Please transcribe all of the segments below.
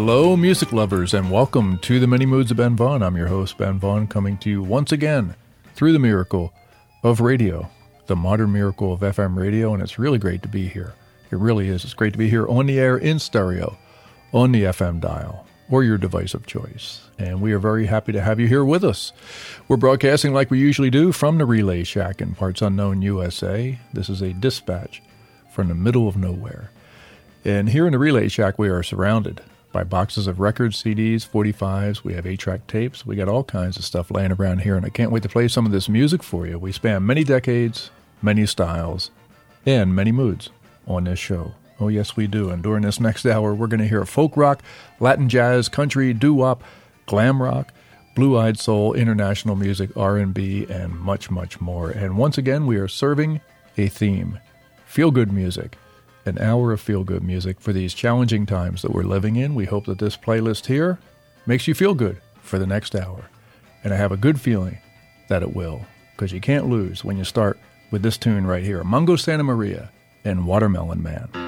Hello, music lovers, and welcome to the Many Moods of Ben Vaughn. I'm your host, Ben Vaughn, coming to you once again through the miracle of radio, the modern miracle of FM radio, and it's really great to be here. It really is. It's great to be here on the air in stereo, on the FM dial, or your device of choice. And we are very happy to have you here with us. We're broadcasting like we usually do from the Relay Shack in Parts Unknown, USA. This is a dispatch from the middle of nowhere. And here in the Relay Shack, we are surrounded by boxes of records, CDs, 45s. We have 8 track tapes. We got all kinds of stuff laying around here, and I can't wait to play some of this music for you. We span many decades, many styles, and many moods on this show. Oh, yes, we do. And during this next hour, we're going to hear folk rock, Latin jazz, country, doo wop, glam rock, blue-eyed soul, international music, R&B, and much, much more. And once again, we are serving a theme: feel-good music an hour of feel good music for these challenging times that we're living in. We hope that this playlist here makes you feel good for the next hour. And I have a good feeling that it will, because you can't lose when you start with this tune right here Mongo Santa Maria and Watermelon Man.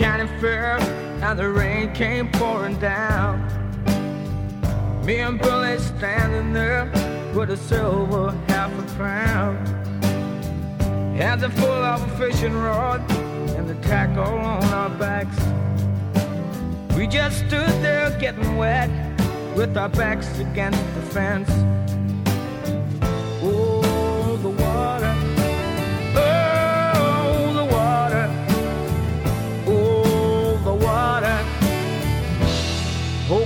County fair, and the rain came pouring down. Me and Billy standing there, with a silver half a crown. Hands full of a fishing rod and the tackle on our backs. We just stood there getting wet with our backs against the fence.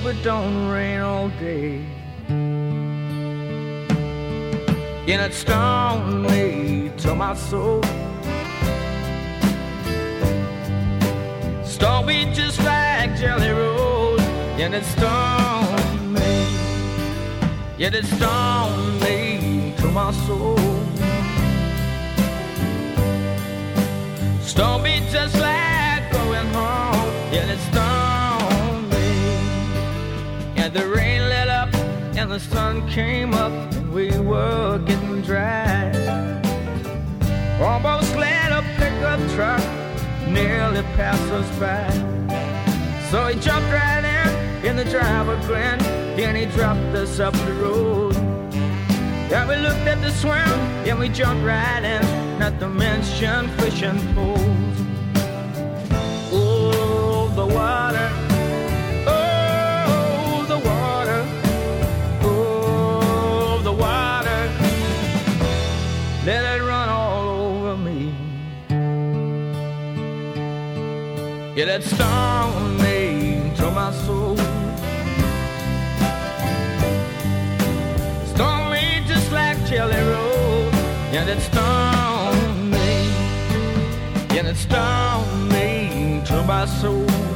Hope it don't rain all day. And it stung me to my soul. Me just like Jelly Roll. And it stung me. Yet it stung me to my soul. Me just like going home. Yet it the rain let up and the sun came up and we were getting dry. Almost let a pickup truck nearly pass us by. So he jumped right in, in the driver grinned, and he dropped us up the road. Yeah, we looked at the swim, and we jumped right in, not to mention fishing poles. Oh, the water. That me to my soul.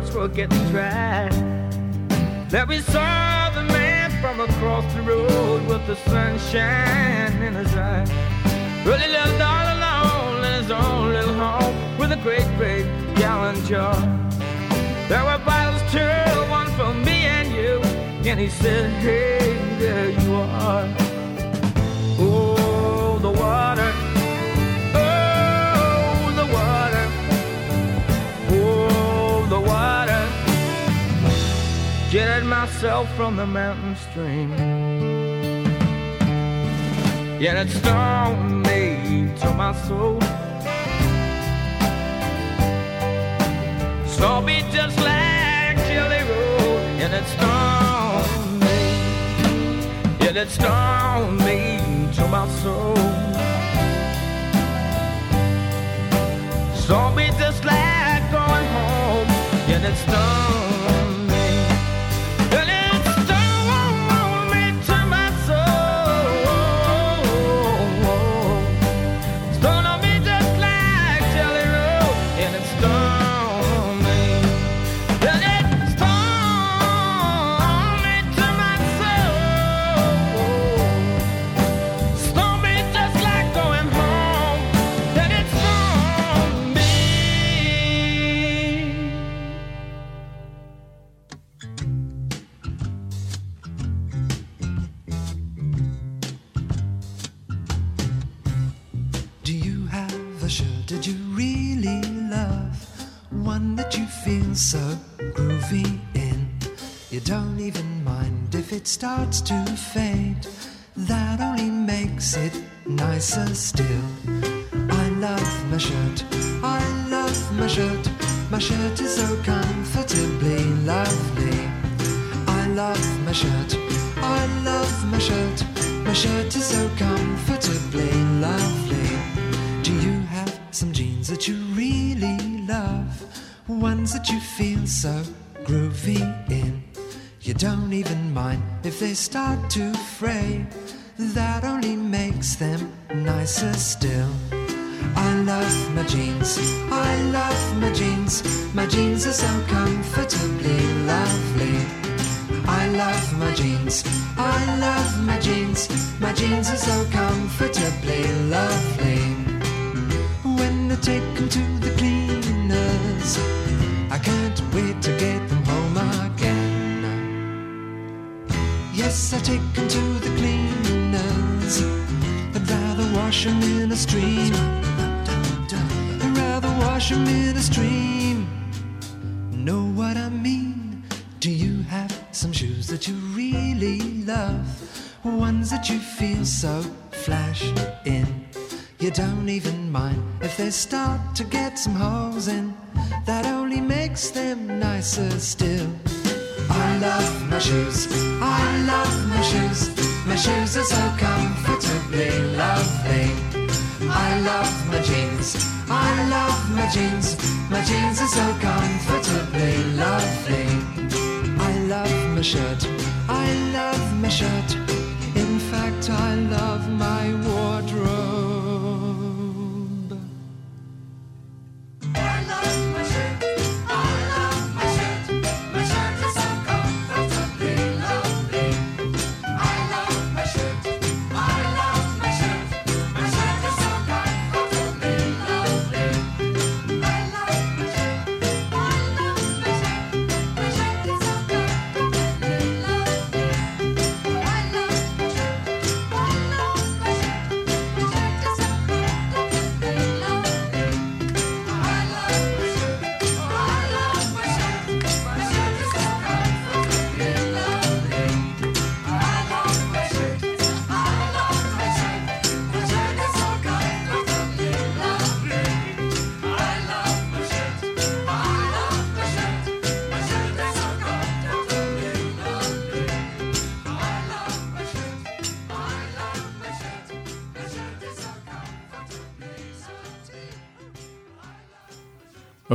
Throats were getting dry. That we saw the man from across the road with the sunshine in his eye. Really lived all alone in his own little home with a great big gallon jar. There were bottles too, one for me and you. And he said, Hey, there you are. Oh, the water. Myself from the mountain stream. Yet it stung me to my soul. Stung me just like Jelly Roll. And it stung me. Yet it stung me to my soul. Saw me just like going home, and it stung starts to fade. That only makes it nicer still. I love my shirt. I love my shirt. My shirt is so comfortably lovely. I love my shirt. I love my shirt. My shirt is so comfortably that you feel so flash in. You don't even mind if they start to get some holes in. That only makes them nicer still. I love my shoes. I love my shoes. My shoes are so comfortably lovely. I love my jeans. I love my jeans. My jeans are so comfortably lovely. I love my shirt. I love my shirt. I love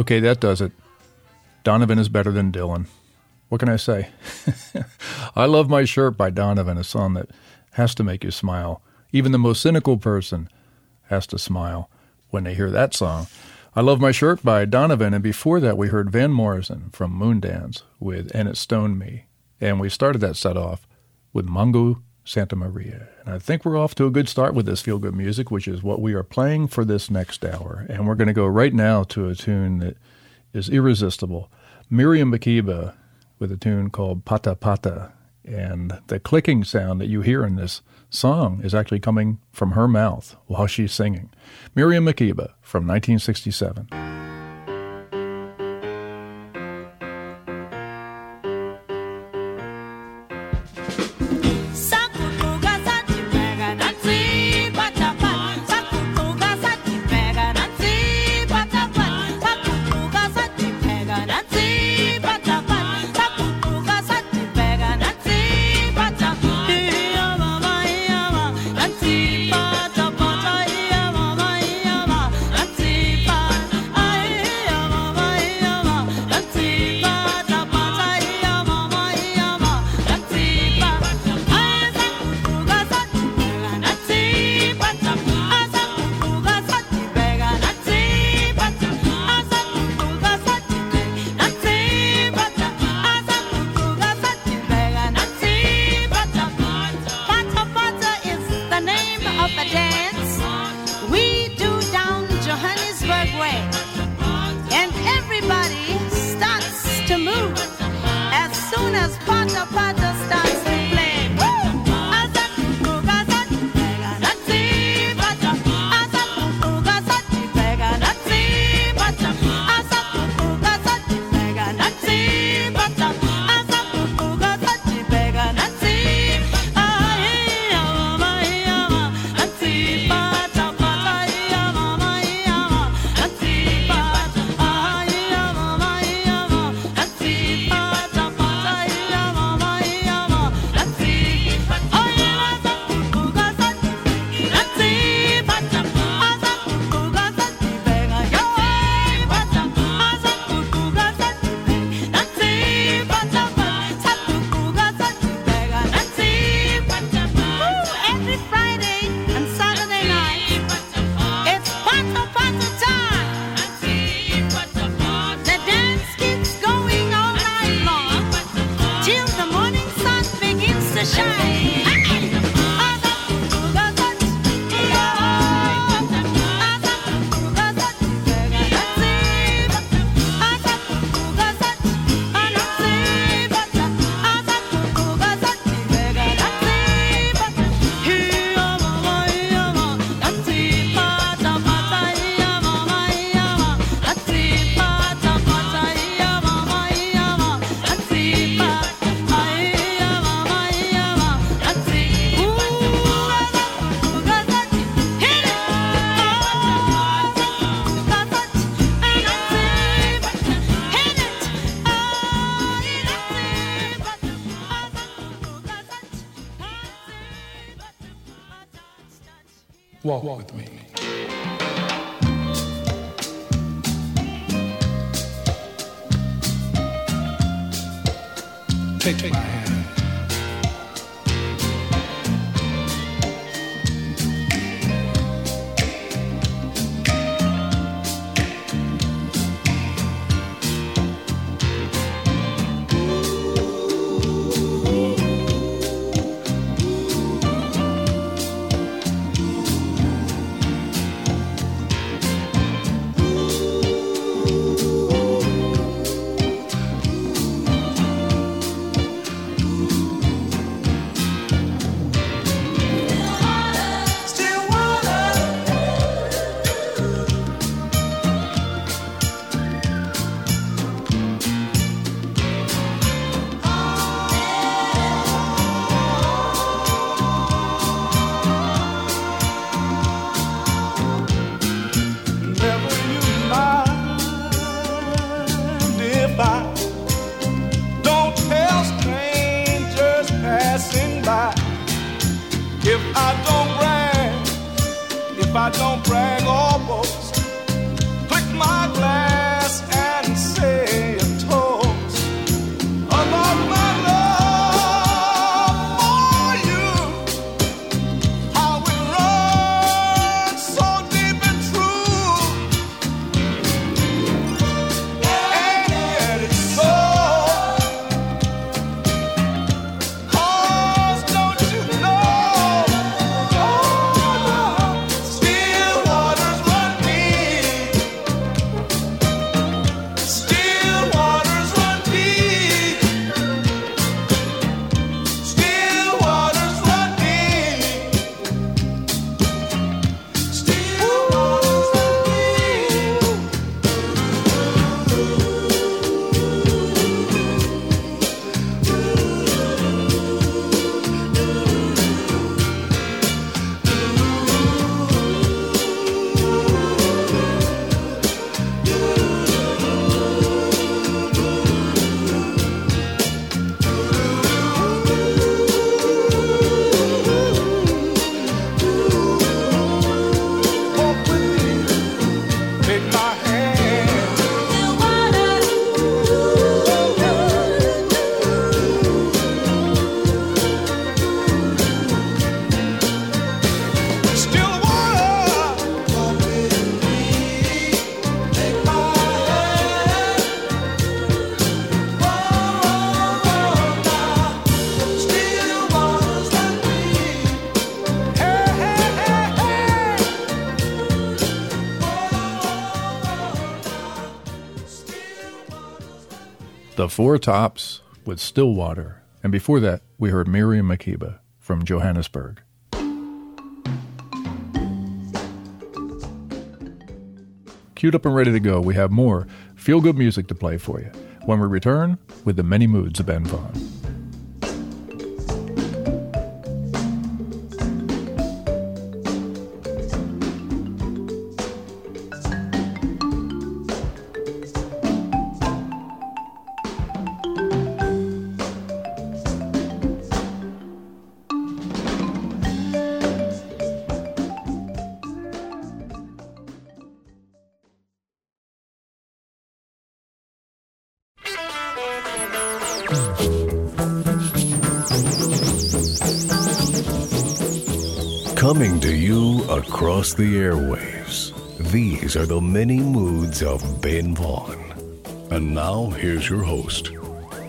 Okay, that does it. Donovan is better than Dylan. What can I say? I Love My Shirt by Donovan, a song that has to make you smile. Even the most cynical person has to smile when they hear that song. I Love My Shirt by Donovan, and before that we heard Van Morrison from Moondance with And It Stoned Me. And we started that set off with Mongo Santa Maria. And I think we're off to a good start with this feel good music, which is what we are playing for this next hour. And we're going to go right now to a tune that is irresistible. Miriam Makeba with a tune called Pata Pata. And the clicking sound that you hear in this song is actually coming from her mouth while she's singing. Miriam Makeba from 1967. Four Tops with Stillwater. And before that, we heard Miriam Makeba from Johannesburg. Queued up and ready to go, we have more feel good music to play for you when we return with the many moods of Ben Vaughn. Coming to you across the airwaves. These are the many moods of Ben Vaughn. And now here's your host,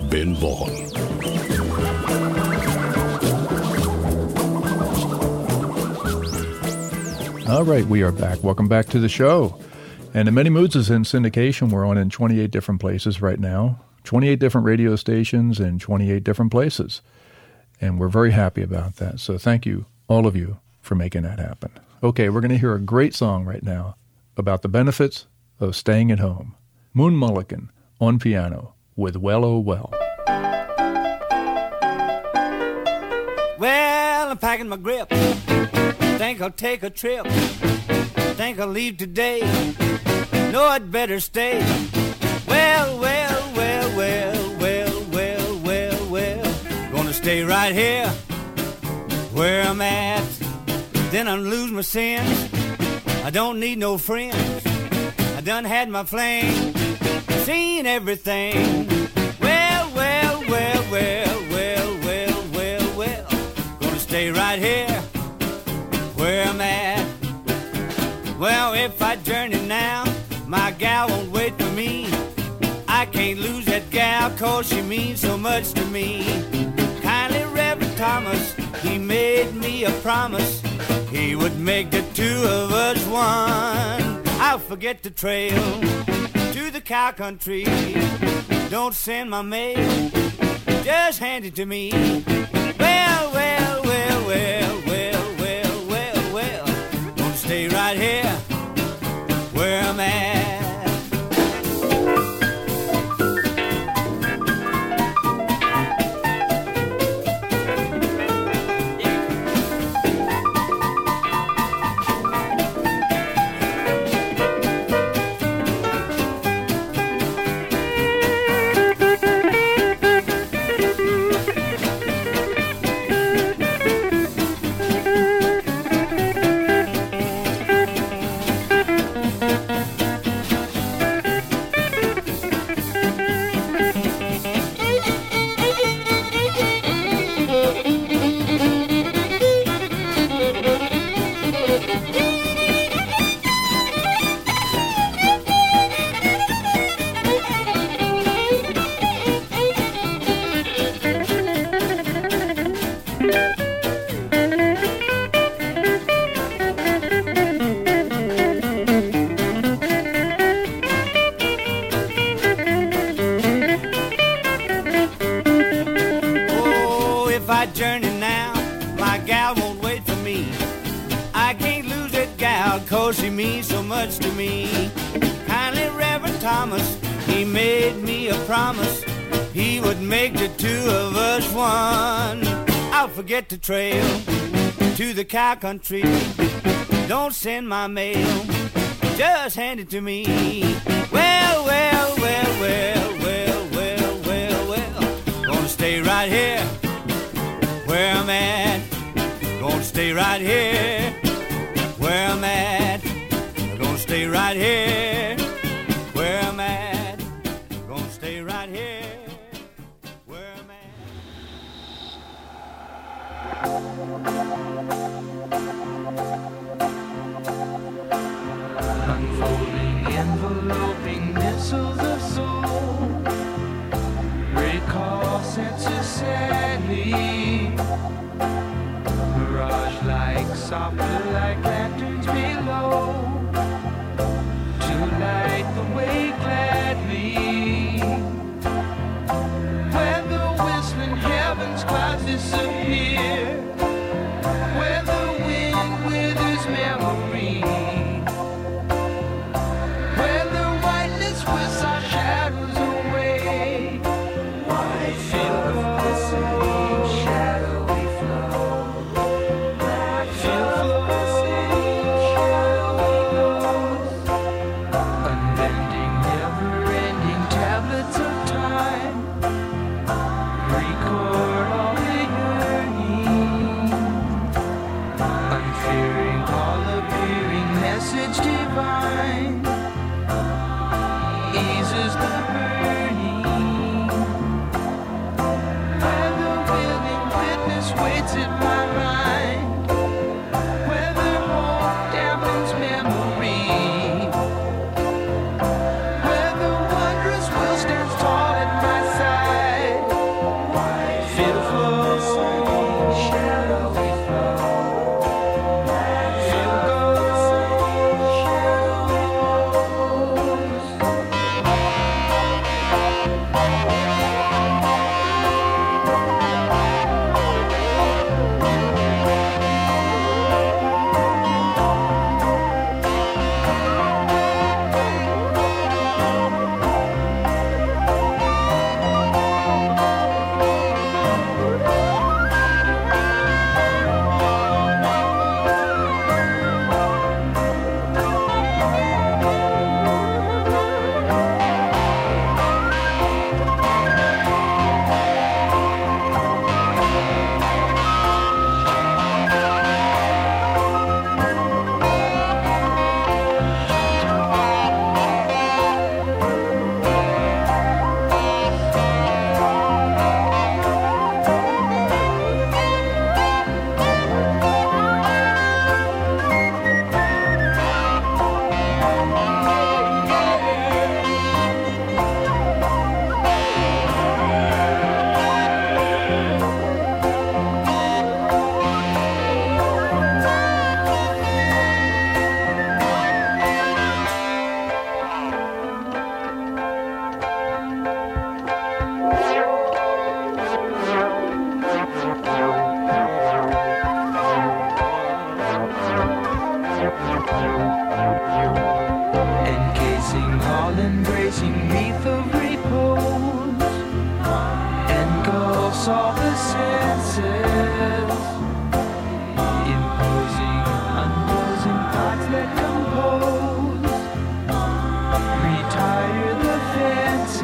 Ben Vaughn. All right, we are back. Welcome back to the show. And the Many Moods is in syndication. We're on in 28 different places right now, 28 different radio stations in 28 different places. And we're very happy about that. So thank you, all of you, for making that happen. Okay, we're going to hear a great song right now about the benefits of staying at home. Moon Mullican on piano with Well Oh Well. Well, I'm packing my grip. Think I'll take a trip. Think I'll leave today. No, I'd better stay. Well, well, well, well, well, well, well, well. Gonna stay right here where I'm at. Then I lose my sense. I don't need no friends. I done had my flame, seen everything. Well, well, well, well, well, well, well, well. Gonna stay right here where I'm at. Well, if I journey now, my gal won't wait for me. I can't lose that gal cause she means so much to me. Thomas, he made me a promise. He would make the two of us one. I'll forget the trail to the cow country. Don't send my mail, just hand it to me. Well, well, well, well, well, well, well, well. Gonna stay right here the cow country. Don't send my mail, just hand it to me. Well, well, well, well, well, well, well, well. Gonna stay right here where I'm at. Gonna stay right here where I'm at. Gonna stay right here softly like lanterns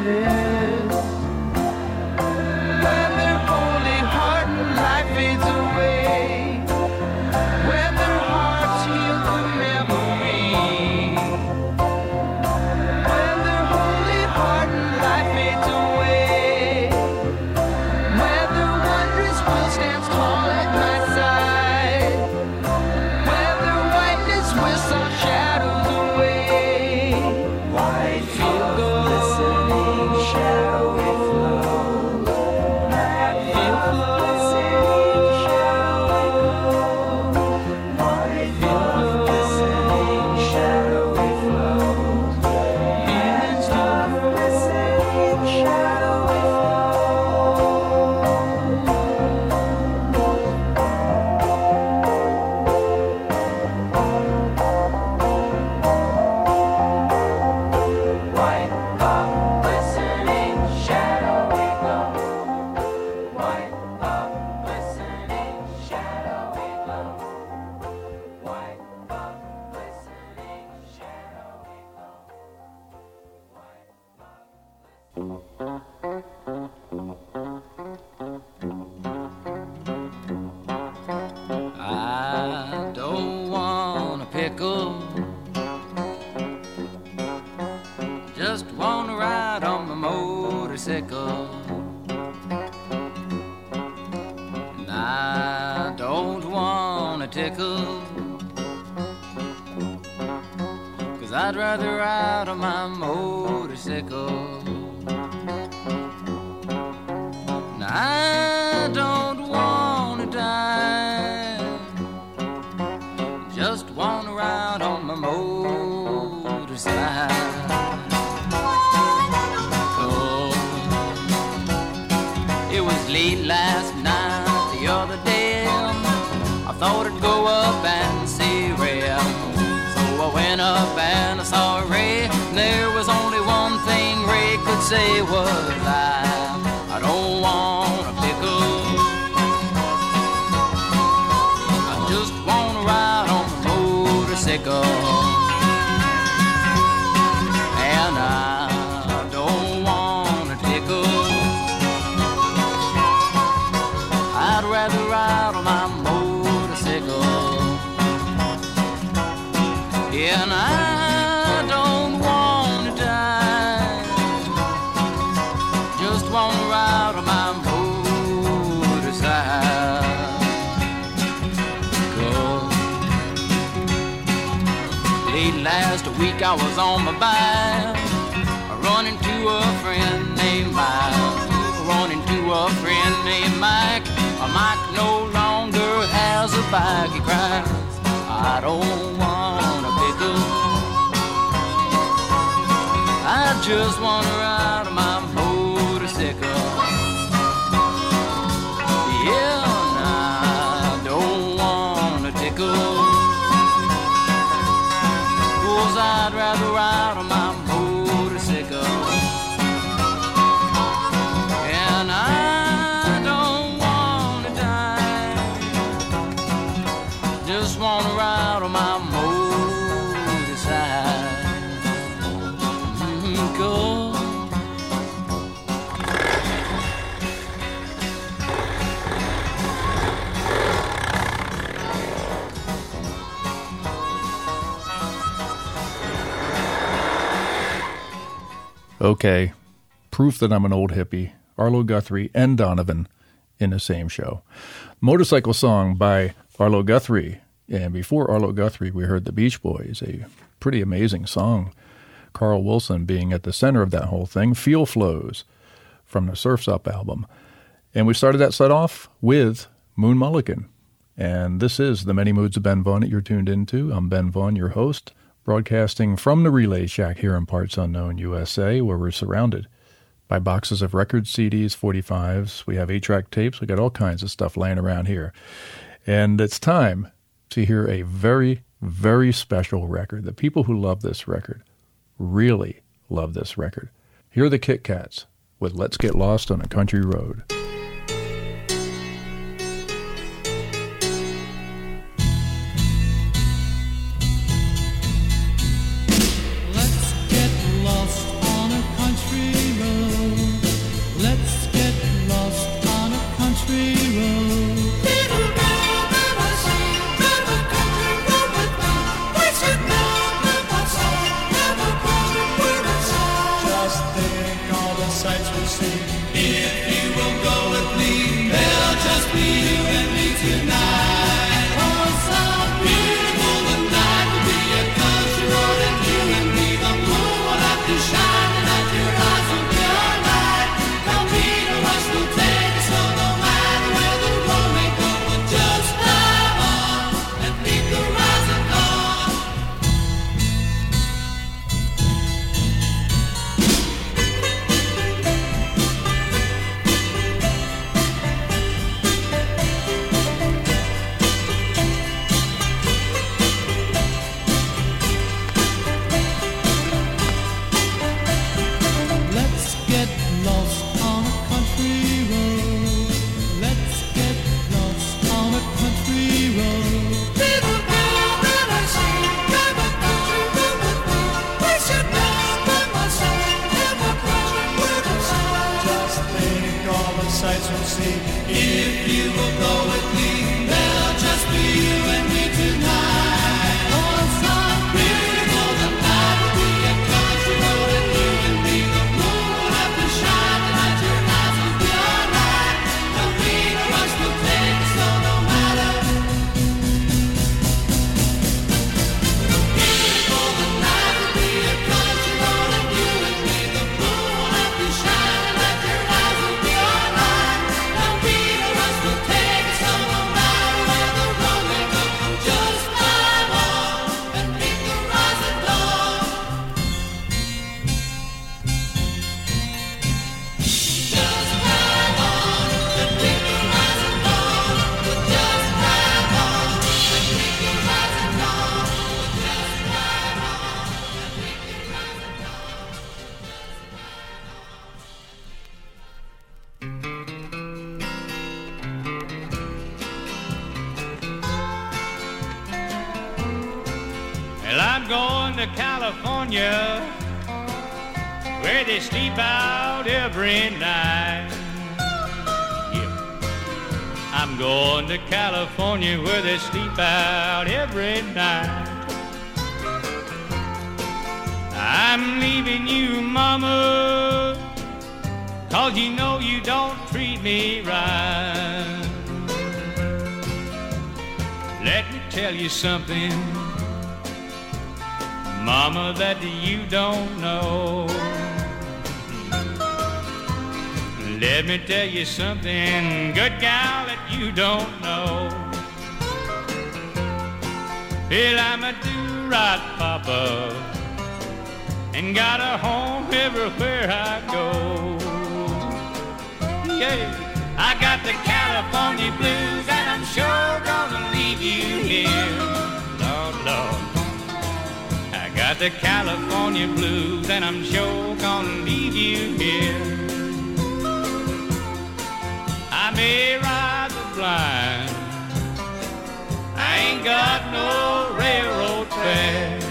fences. I don't want to die. Just want to ride on my motorcycle. Oh, it was late last night, the other day. I thought I'd go up and see Ray. So I went up and I saw Ray. There was only one thing Ray could say was motorcycle. And I was on my bike, running to a friend named Mike. Running to a friend named Mike. Mike no longer has a bike. He cries, I don't want a pickle. I just wanna ride my Just wanna ride on my motorcycle. Okay, proof that I'm an old hippie. Arlo Guthrie and Donovan in the same show. Motorcycle song by Arlo Guthrie. And before Arlo Guthrie, we heard the Beach Boys, a pretty amazing song. Carl Wilson being at the center of that whole thing. Feel Flows from the Surf's Up album. And we started that set off with Moon Mullican. And this is the Many Moods of Ben Vaughn that you're tuned into. I'm Ben Vaughn, your host, broadcasting from the Relay Shack here in Parts Unknown, USA, where we're surrounded by boxes of records, CDs, 45s. We have 8 track tapes. We got all kinds of stuff laying around here. And it's time to hear a very, very special record. The people who love this record really love this record. Here are the Kit Kats with Let's Get Lost on a Country Road. I'm going to California where they sleep out every night. Yeah. I'm going to California where they sleep out every night. I'm leaving you, mama, cause you know you don't treat me right. Let me tell you something Mama, that you don't know. Let me tell you something, good gal, that you don't know. Well, I'm a do-right papa, and got a home everywhere I go. Yeah, I got the California blues, and I'm sure gonna leave you here. Lord, Lord. Got the California blues and I'm sure gonna leave you here. I may ride the blind, I ain't got no railroad fare.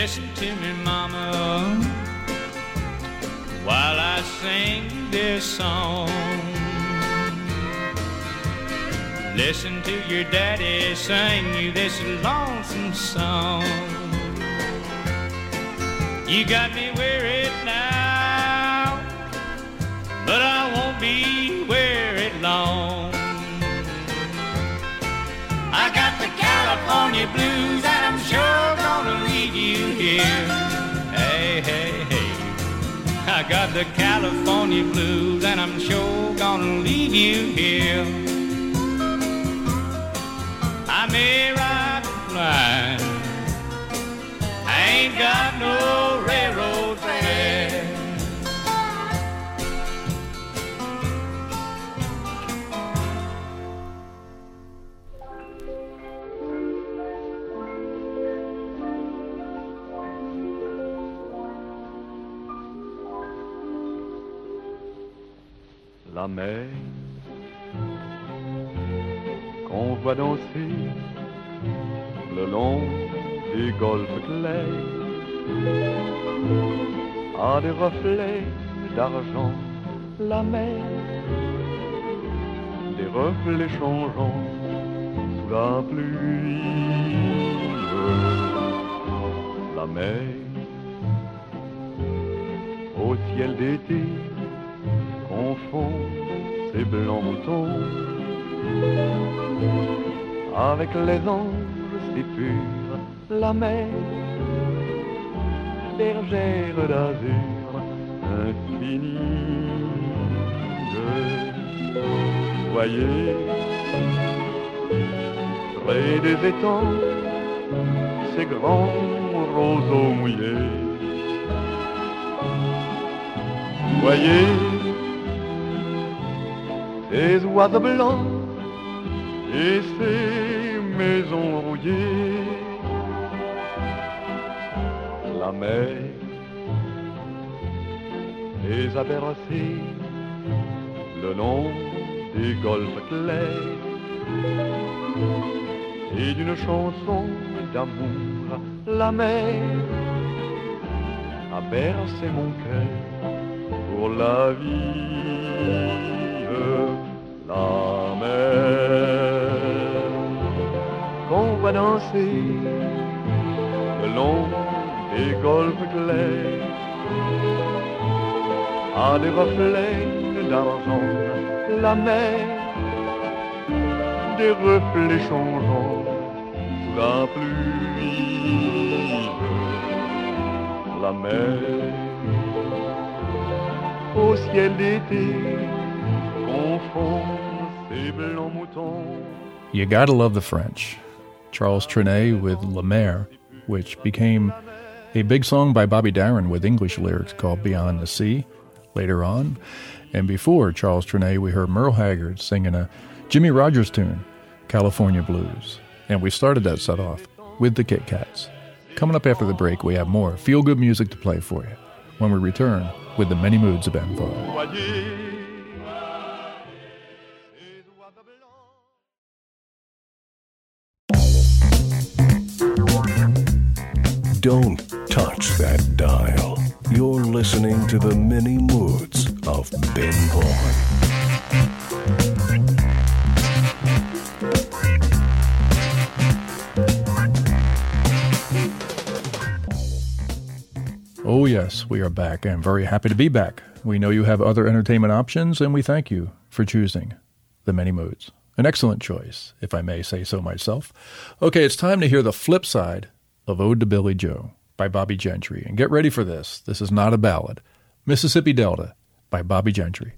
Listen to me, mama, while I sing this song. Listen to your daddy sing you this lonesome song. You got me wearied now, but I won't be wearied long. I got the California blues here. Hey, hey, hey. I got the California blues and I'm sure gonna leave you here. I may ride the line. I ain't got no railroad Qu'on voit danser le long des golfes clairs à des reflets d'argent la mer des reflets changeants sous la pluie. La mer au ciel d'été confond ses blancs moutons. Avec les anges si purs la mer bergère d'azur infinie. Voyez près des étangs ces grands roseaux mouillés. Voyez ces oiseaux blancs et ces maisons rouillées. La mer les a bercés le long des golfes clairs. Et d'une chanson d'amour la mer a bercé mon cœur pour la vie la mer. Qu'on va danser le long des golfes clairs. À des reflets d'argent la mer. Des reflets changeants sous la pluie. La mer. Au ciel d'été You gotta love the French. Charles Trenet with La Mer, which became a big song by Bobby Darin with English lyrics called Beyond the Sea later on. And before Charles Trenet, we heard Merle Haggard singing a Jimmie Rodgers tune, California Blues. And we started that set off with the Kit Kats. Coming up after the break, we have more feel good music to play for you when we return with the many moods of Ben listening to the many moods of Ben Vaughn. Oh, yes, we are back and very happy to be back. We know you have other entertainment options, and we thank you for choosing the many moods. An excellent choice, if I may say so myself. Okay, it's time to hear the flip side of Ode to Billie Joe by Bobbie Gentry. And get ready for this. This is not a ballad. Mississippi Delta by Bobbie Gentry.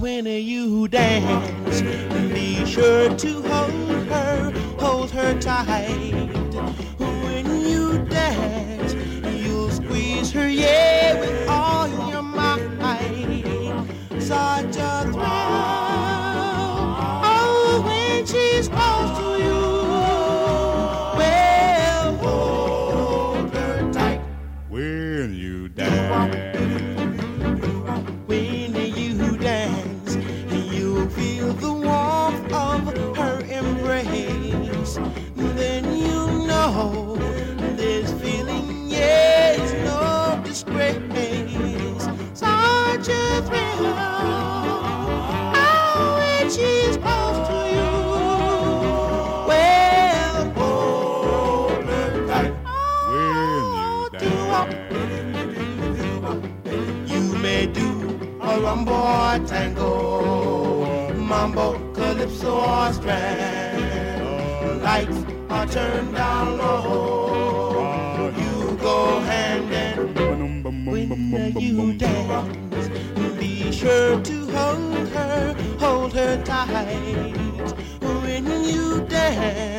When you dance, be sure to hold her, hold her tight. turn down low. You go hand in when you dance. Be sure to hold her, hold her tight when you dance.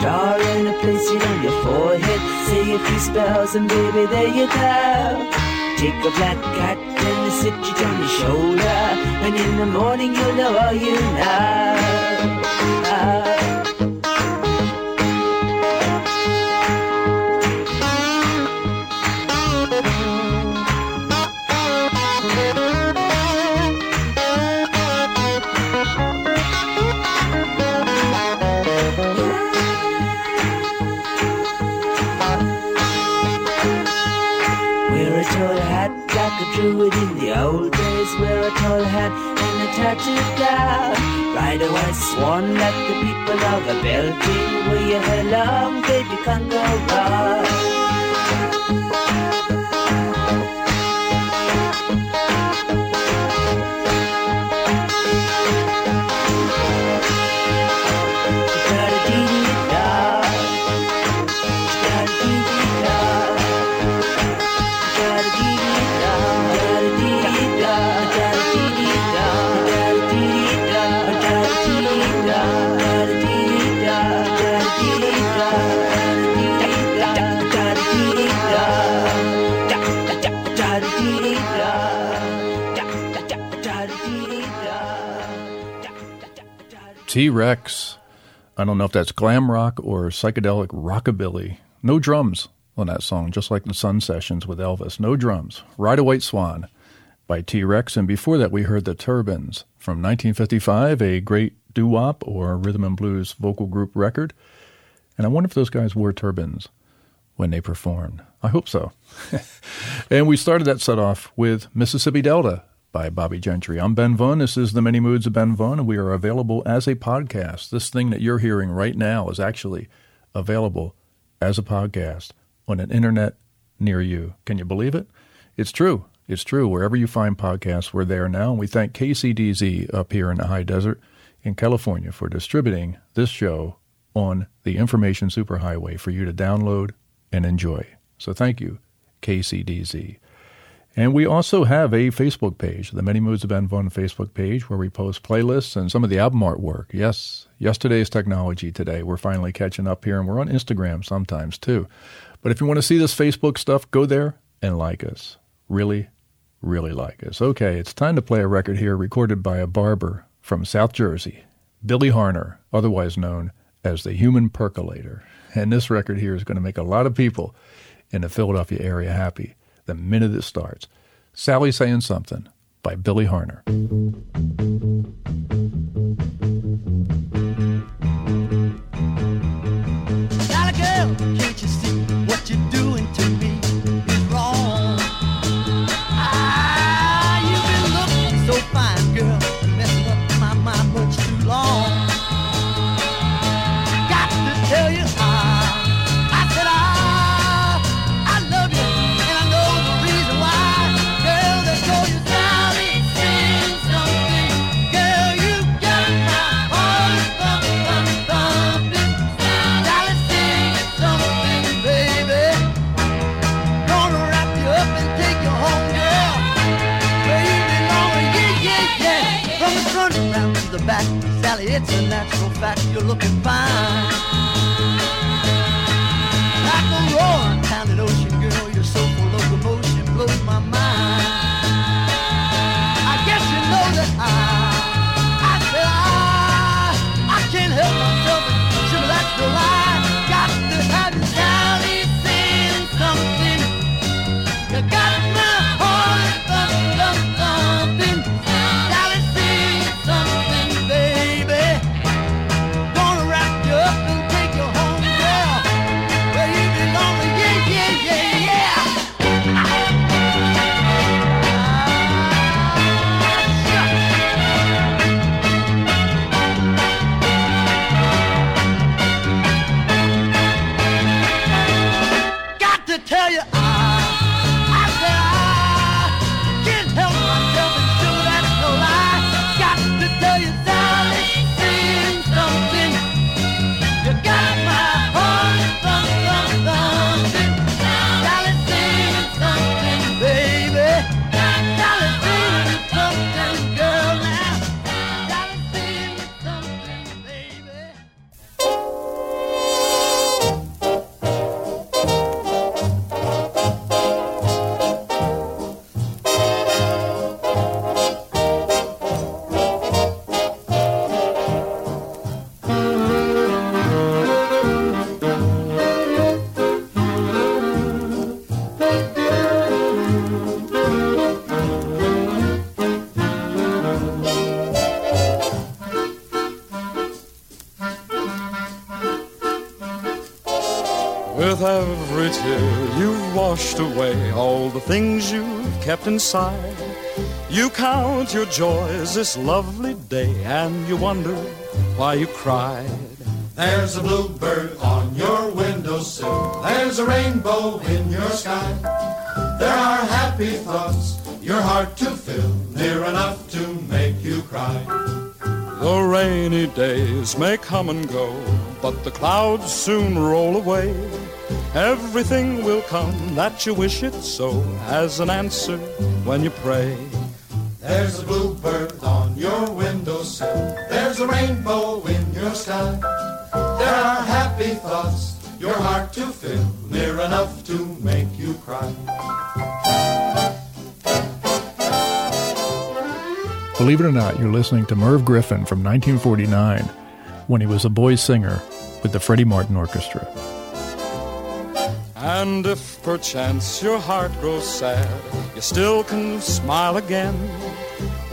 Star in a place you on your forehead. Say a few spells and baby there you go. Take a black cat and sit you on your shoulder. And in the morning you'll know all you know. do it in the old days wear a tall hat and a tattooed gown. Ride a white swan like the people of a building where you belong, baby, can't go wrong. T Rex. I don't know if that's glam rock or psychedelic rockabilly. No drums on that song, just like the Sun Sessions with Elvis. No drums. Ride a White Swan by T Rex. And before that, we heard the Turbans from 1955, a great doo wop or rhythm and blues vocal group record. And I wonder if those guys wore turbans when they performed. I hope so. and we started that set off with Mississippi Delta by Bobbie Gentry. I'm Ben Vaughn. This is The Many Moods of Ben Vaughn, and we are available as a podcast. This thing that you're hearing right now is actually available as a podcast on an internet near you. Can you believe it? It's true. It's true. Wherever you find podcasts, we're there now. And we thank KCDZ up here in the high desert in California for distributing this show on the information superhighway for you to download and enjoy. So thank you, KCDZ. And we also have a Facebook page, the Many Moods of Ben Facebook page, where we post playlists and some of the album artwork. Yes, yesterday's technology today. We're finally catching up here, and we're on Instagram sometimes too. But if you want to see this Facebook stuff, go there and like us. Really, really like us. Okay, it's time to play a record here recorded by a barber from South Jersey, Billy Harner, otherwise known as the Human Percolator. And this record here is going to make a lot of people in the Philadelphia area happy the minute it starts. Sally Saying Something by Billy Harner. Back, Sally, it's a natural fact. You're looking fine. With every tear you've washed away all the things you've kept inside. You count your joys this lovely day and you wonder why you cried. There's a bluebird on your windowsill. There's a rainbow in your sky. There are happy thoughts your heart to fill, near enough to make you cry. The rainy days may come and go, but the clouds soon roll away. Everything will come that you wish it so, as an answer when you pray. There's a bluebird on your windowsill. There's a rainbow in your sky. There are happy thoughts your heart to fill, near enough to make you cry. Believe it or not, you're listening to Merv Griffin from 1949 when he was a boy singer with the Freddie Martin Orchestra. And if perchance your heart grows sad, you still can smile again.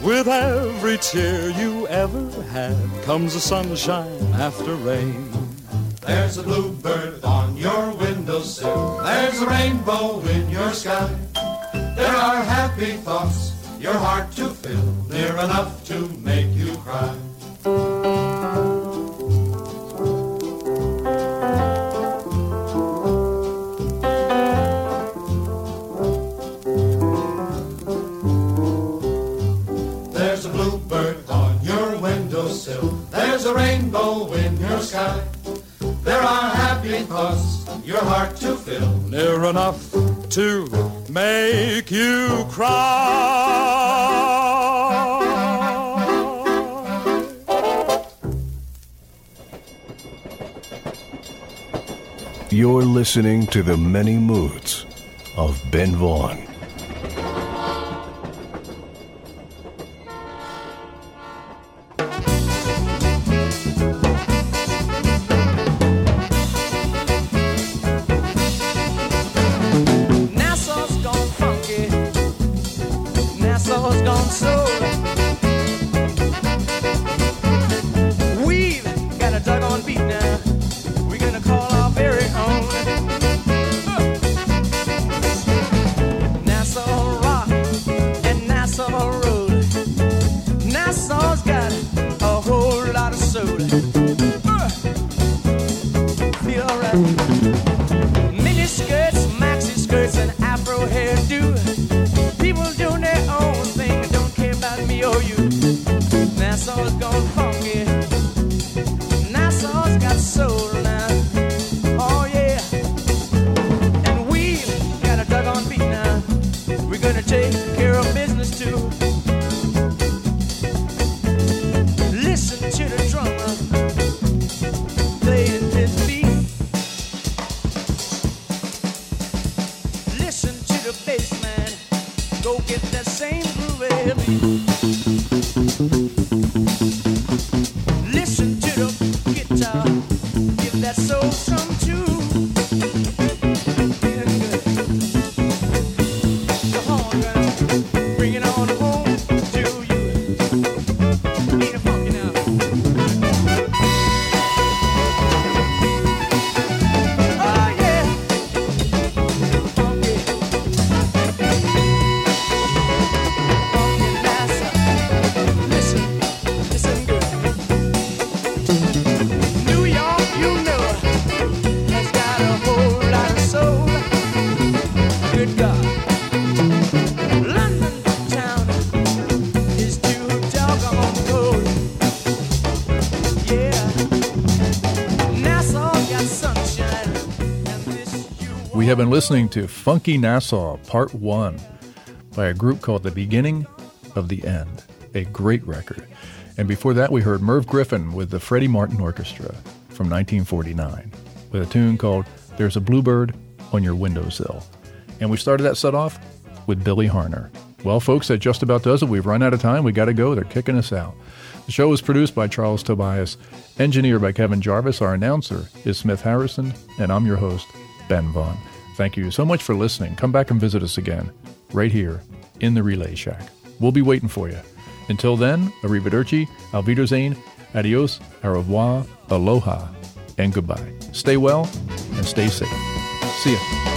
With every tear you ever had comes the sunshine after rain. There's a bluebird on your windowsill. There's a rainbow in your sky. There are happy thoughts your heart to fill, near enough to make you cry. Windowsill. There's a rainbow in your sky. There are happy thoughts your heart to fill. Near enough to make you cry. You're listening to the many moods of Ben Vaughn. That listening to Funky Nassau Part 1 by a group called The Beginning of the End, a great record. And before that, we heard Merv Griffin with the Freddie Martin Orchestra from 1949 with a tune called There's a Bluebird on Your Windowsill. And we started that set off with Billy Harner. Well, folks, that just about does it. We've run out of time. We got to go. They're kicking us out. The show was produced by Charles Tobias, engineered by Kevin Jarvis. Our announcer is Smith Harrison, and I'm your host, Ben Vaughn. Thank you so much for listening. Come back and visit us again, right here in the Relay Shack. We'll be waiting for you. Until then, arrivederci, alviderzane, adios, au revoir, aloha, and goodbye. Stay well and stay safe. See ya.